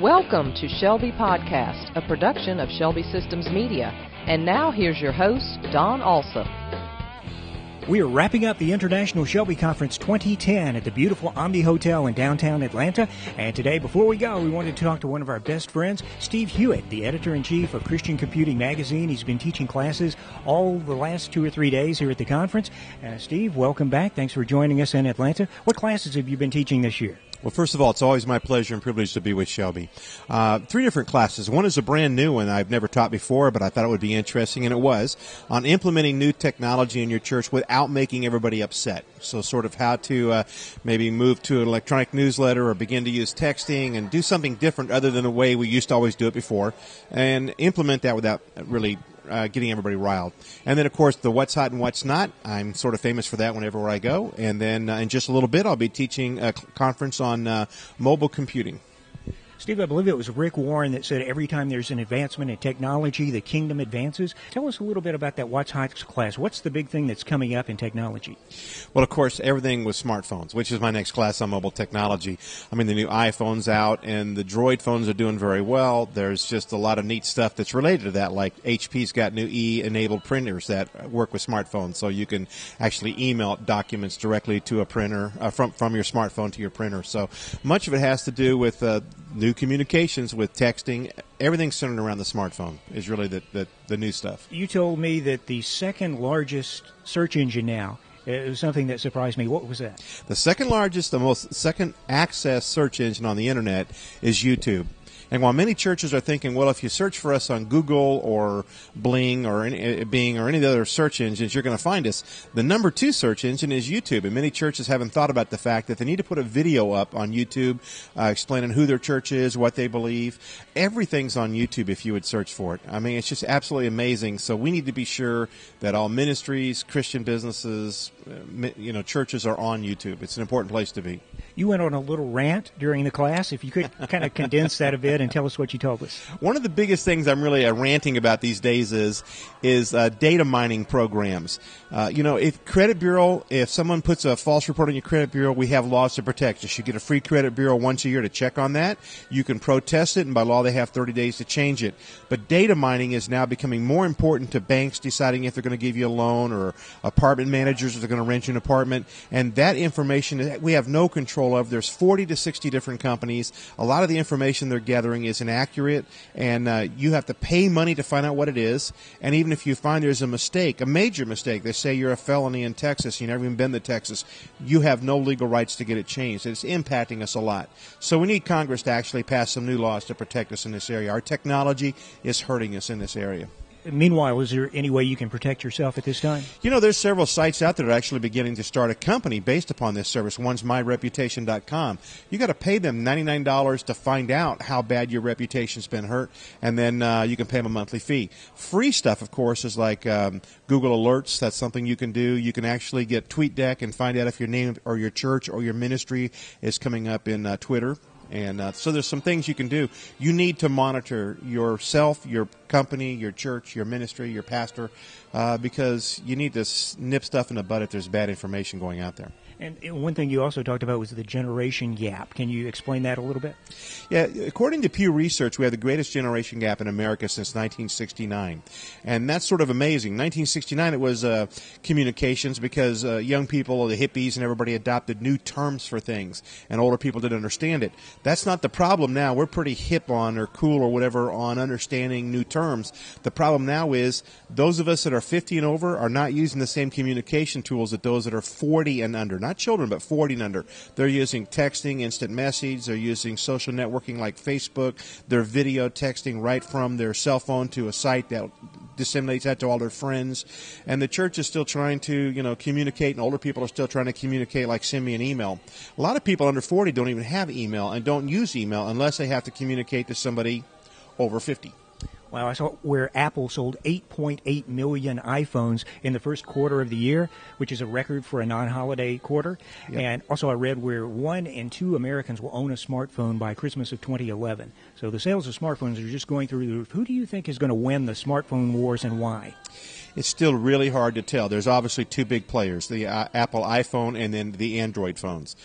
Welcome to Shelby Podcast, a production of Shelby Systems Media. And now here's your host, Don Alsop. We are wrapping up the International Shelby Conference 2010 at the beautiful Omni Hotel in downtown Atlanta. And today, before we go, we wanted to talk to one of our best friends, Steve Hewitt, the editor in chief of Christian Computing Magazine. He's been teaching classes all the last two or three days here at the conference. Uh, Steve, welcome back. Thanks for joining us in Atlanta. What classes have you been teaching this year? Well, first of all, it's always my pleasure and privilege to be with Shelby. Uh, three different classes. One is a brand new one I've never taught before, but I thought it would be interesting, and it was on implementing new technology in your church without making everybody upset. So, sort of how to uh, maybe move to an electronic newsletter or begin to use texting and do something different other than the way we used to always do it before, and implement that without really uh, getting everybody riled. And then, of course, the what's hot and what's not. I'm sort of famous for that whenever I go. And then uh, in just a little bit, I'll be teaching a conference on uh, mobile computing. Steve, I believe it was Rick Warren that said every time there's an advancement in technology, the kingdom advances. Tell us a little bit about that What's Hot class. What's the big thing that's coming up in technology? Well, of course, everything with smartphones, which is my next class on mobile technology. I mean, the new iPhone's out and the Droid phones are doing very well. There's just a lot of neat stuff that's related to that, like HP's got new e-enabled printers that work with smartphones, so you can actually email documents directly to a printer uh, from from your smartphone to your printer. So much of it has to do with uh, new communications with texting. Everything centered around the smartphone is really the, the, the new stuff. You told me that the second largest search engine now it was something that surprised me. What was that? The second largest, the most second access search engine on the internet is YouTube. And while many churches are thinking, well, if you search for us on Google or Bling or any, uh, Bing or any of the other search engines, you're going to find us. The number two search engine is YouTube, and many churches haven't thought about the fact that they need to put a video up on YouTube uh, explaining who their church is, what they believe. Everything's on YouTube if you would search for it. I mean, it's just absolutely amazing. So we need to be sure that all ministries, Christian businesses, uh, you know, churches are on YouTube. It's an important place to be. You went on a little rant during the class. If you could kind of condense that a bit and tell us what you told us. One of the biggest things I'm really uh, ranting about these days is is uh, data mining programs. Uh, you know, if credit bureau, if someone puts a false report on your credit bureau, we have laws to protect. You should get a free credit bureau once a year to check on that. You can protest it, and by law, they have 30 days to change it. But data mining is now becoming more important to banks deciding if they're going to give you a loan or apartment managers if they're going to rent you an apartment. And that information, we have no control of. There's 40 to 60 different companies. A lot of the information they're gathering is inaccurate, and uh, you have to pay money to find out what it is. And even if you find there's a mistake, a major mistake, they say you're a felony in Texas, You've never even been to Texas, you have no legal rights to get it changed. It's impacting us a lot. So we need Congress to actually pass some new laws to protect us in this area. Our technology is hurting us in this area. Meanwhile, is there any way you can protect yourself at this time? You know, there's several sites out there that are actually beginning to start a company based upon this service. One's myreputation.com. You got to pay them $99 to find out how bad your reputation's been hurt, and then uh, you can pay them a monthly fee. Free stuff, of course, is like um, Google Alerts. That's something you can do. You can actually get TweetDeck and find out if your name or your church or your ministry is coming up in uh, Twitter. And uh, so there's some things you can do. You need to monitor yourself, your company, your church, your ministry, your pastor, uh, because you need to nip stuff in the bud if there's bad information going out there. And one thing you also talked about was the generation gap. Can you explain that a little bit? Yeah, according to Pew Research, we have the greatest generation gap in America since 1969, and that's sort of amazing. 1969, it was uh, communications because uh, young people, the hippies, and everybody adopted new terms for things, and older people didn't understand it. That's not the problem now. We're pretty hip on or cool or whatever on understanding new terms. The problem now is those of us that are 50 and over are not using the same communication tools that those that are 40 and under. Not children, but 40 and under. They're using texting, instant message. They're using social networking like Facebook. They're video texting right from their cell phone to a site that disseminates that to all their friends. And the church is still trying to, you know, communicate, and older people are still trying to communicate like send me an email. A lot of people under 40 don't even have email and don't use email unless they have to communicate to somebody over 50. Wow, I saw where Apple sold 8.8 million iPhones in the first quarter of the year, which is a record for a non-holiday quarter. Yep. And also, I read where one in two Americans will own a smartphone by Christmas of 2011. So the sales of smartphones are just going through the roof. Who do you think is going to win the smartphone wars, and why? It's still really hard to tell. There's obviously two big players: the uh, Apple iPhone and then the Android phones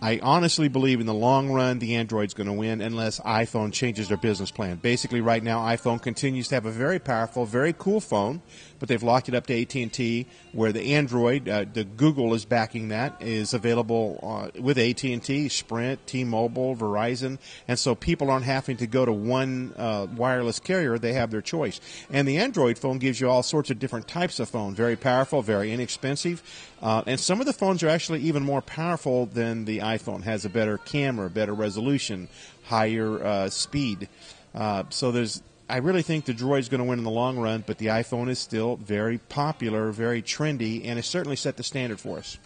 I honestly believe in the long run the Android's going to win unless iPhone changes their business plan. Basically, right now iPhone continues to have a very powerful, very cool phone, but they've locked it up to AT&T, where the Android, uh, the Google is backing that, is available uh, with AT&T, Sprint, T-Mobile, Verizon, and so people aren't having to go to one uh, wireless carrier; they have their choice. And the Android phone gives you all sorts of different types of phone, very powerful, very inexpensive, uh, and some of the phones are actually even more powerful than the iPhone. Has a better camera, better resolution, higher uh, speed. Uh, so there's I really think the Droid's going to win in the long run, but the iPhone is still very popular, very trendy, and it's certainly set the standard for us.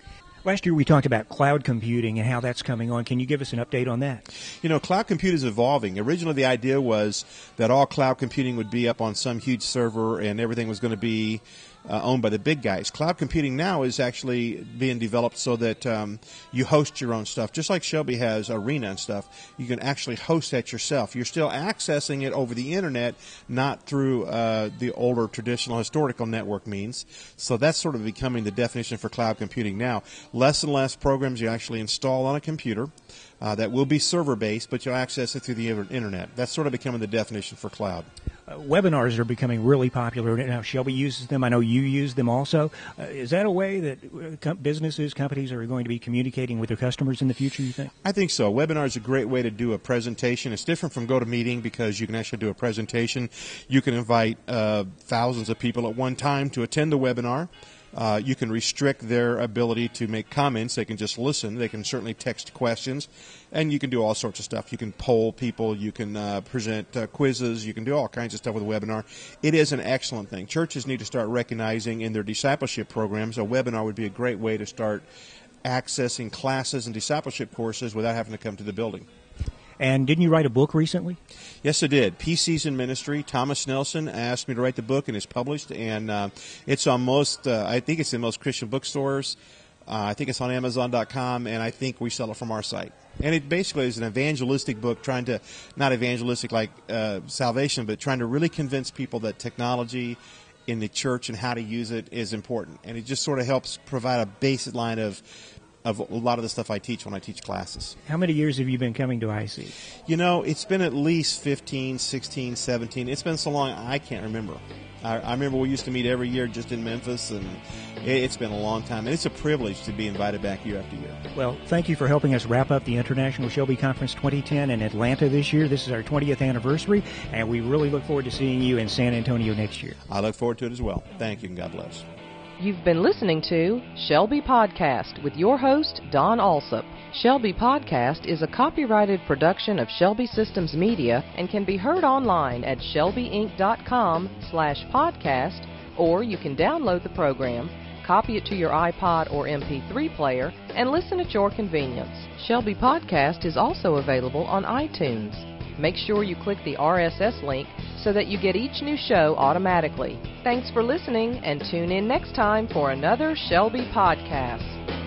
Last year we talked about cloud computing and how that's coming on. Can you give us an update on that? You know, cloud computing is evolving. Originally, the idea was that all cloud computing would be up on some huge server and everything was going to be uh, owned by the big guys. Cloud computing now is actually being developed so that um, you host your own stuff, just like Shelby has Arena and stuff. You can actually host that yourself. You're still accessing it over the internet, not through uh, the older traditional historical network means. So that's sort of becoming the definition for cloud computing now. Less and less programs you actually install on a computer. Uh, that will be server based, but you'll access it through the internet. That's sort of becoming the definition for cloud. Uh, webinars are becoming really popular now. Shelby uses them. I know you use them also. Uh, is that a way that uh, com- businesses, companies are going to be communicating with their customers in the future? You think? I think so. Webinars is a great way to do a presentation. It's different from GoToMeeting because you can actually do a presentation. You can invite uh, thousands of people at one time to attend the webinar. Uh, you can restrict their ability to make comments. They can just listen. They can certainly text questions, and you can do all sorts of stuff. You can poll people. You can uh, present uh, quizzes. You can do all kinds of stuff with a webinar. It is an excellent thing. Churches need to start recognizing in their discipleship programs a webinar would be a great way to start accessing classes and discipleship courses without having to come to the building. And didn't you write a book recently? Yes, I did. Peace Season Ministry. Thomas Nelson asked me to write the book, and it's published. And uh, it's on most, uh, I think it's in most Christian bookstores. Uh, I think it's on Amazon.com, and I think we sell it from our site. And it basically is an evangelistic book, trying to, not evangelistic like uh, salvation, but trying to really convince people that technology in the church and how to use it is important. And it just sort of helps provide a basic line of of a lot of the stuff I teach when I teach classes. How many years have you been coming to IC? You know, it's been at least 15, 16, 17. It's been so long, I can't remember. I, I remember we used to meet every year just in Memphis, and it, it's been a long time. And it's a privilege to be invited back year after year. Well, thank you for helping us wrap up the International Shelby Conference 2010 in Atlanta this year. This is our 20th anniversary, and we really look forward to seeing you in San Antonio next year. I look forward to it as well. Thank you, and God bless. You've been listening to Shelby Podcast with your host, Don Alsop. Shelby Podcast is a copyrighted production of Shelby Systems Media and can be heard online at shelbyinc.com slash podcast, or you can download the program, copy it to your iPod or MP3 player, and listen at your convenience. Shelby Podcast is also available on iTunes. Make sure you click the RSS link so that you get each new show automatically. Thanks for listening and tune in next time for another Shelby podcast.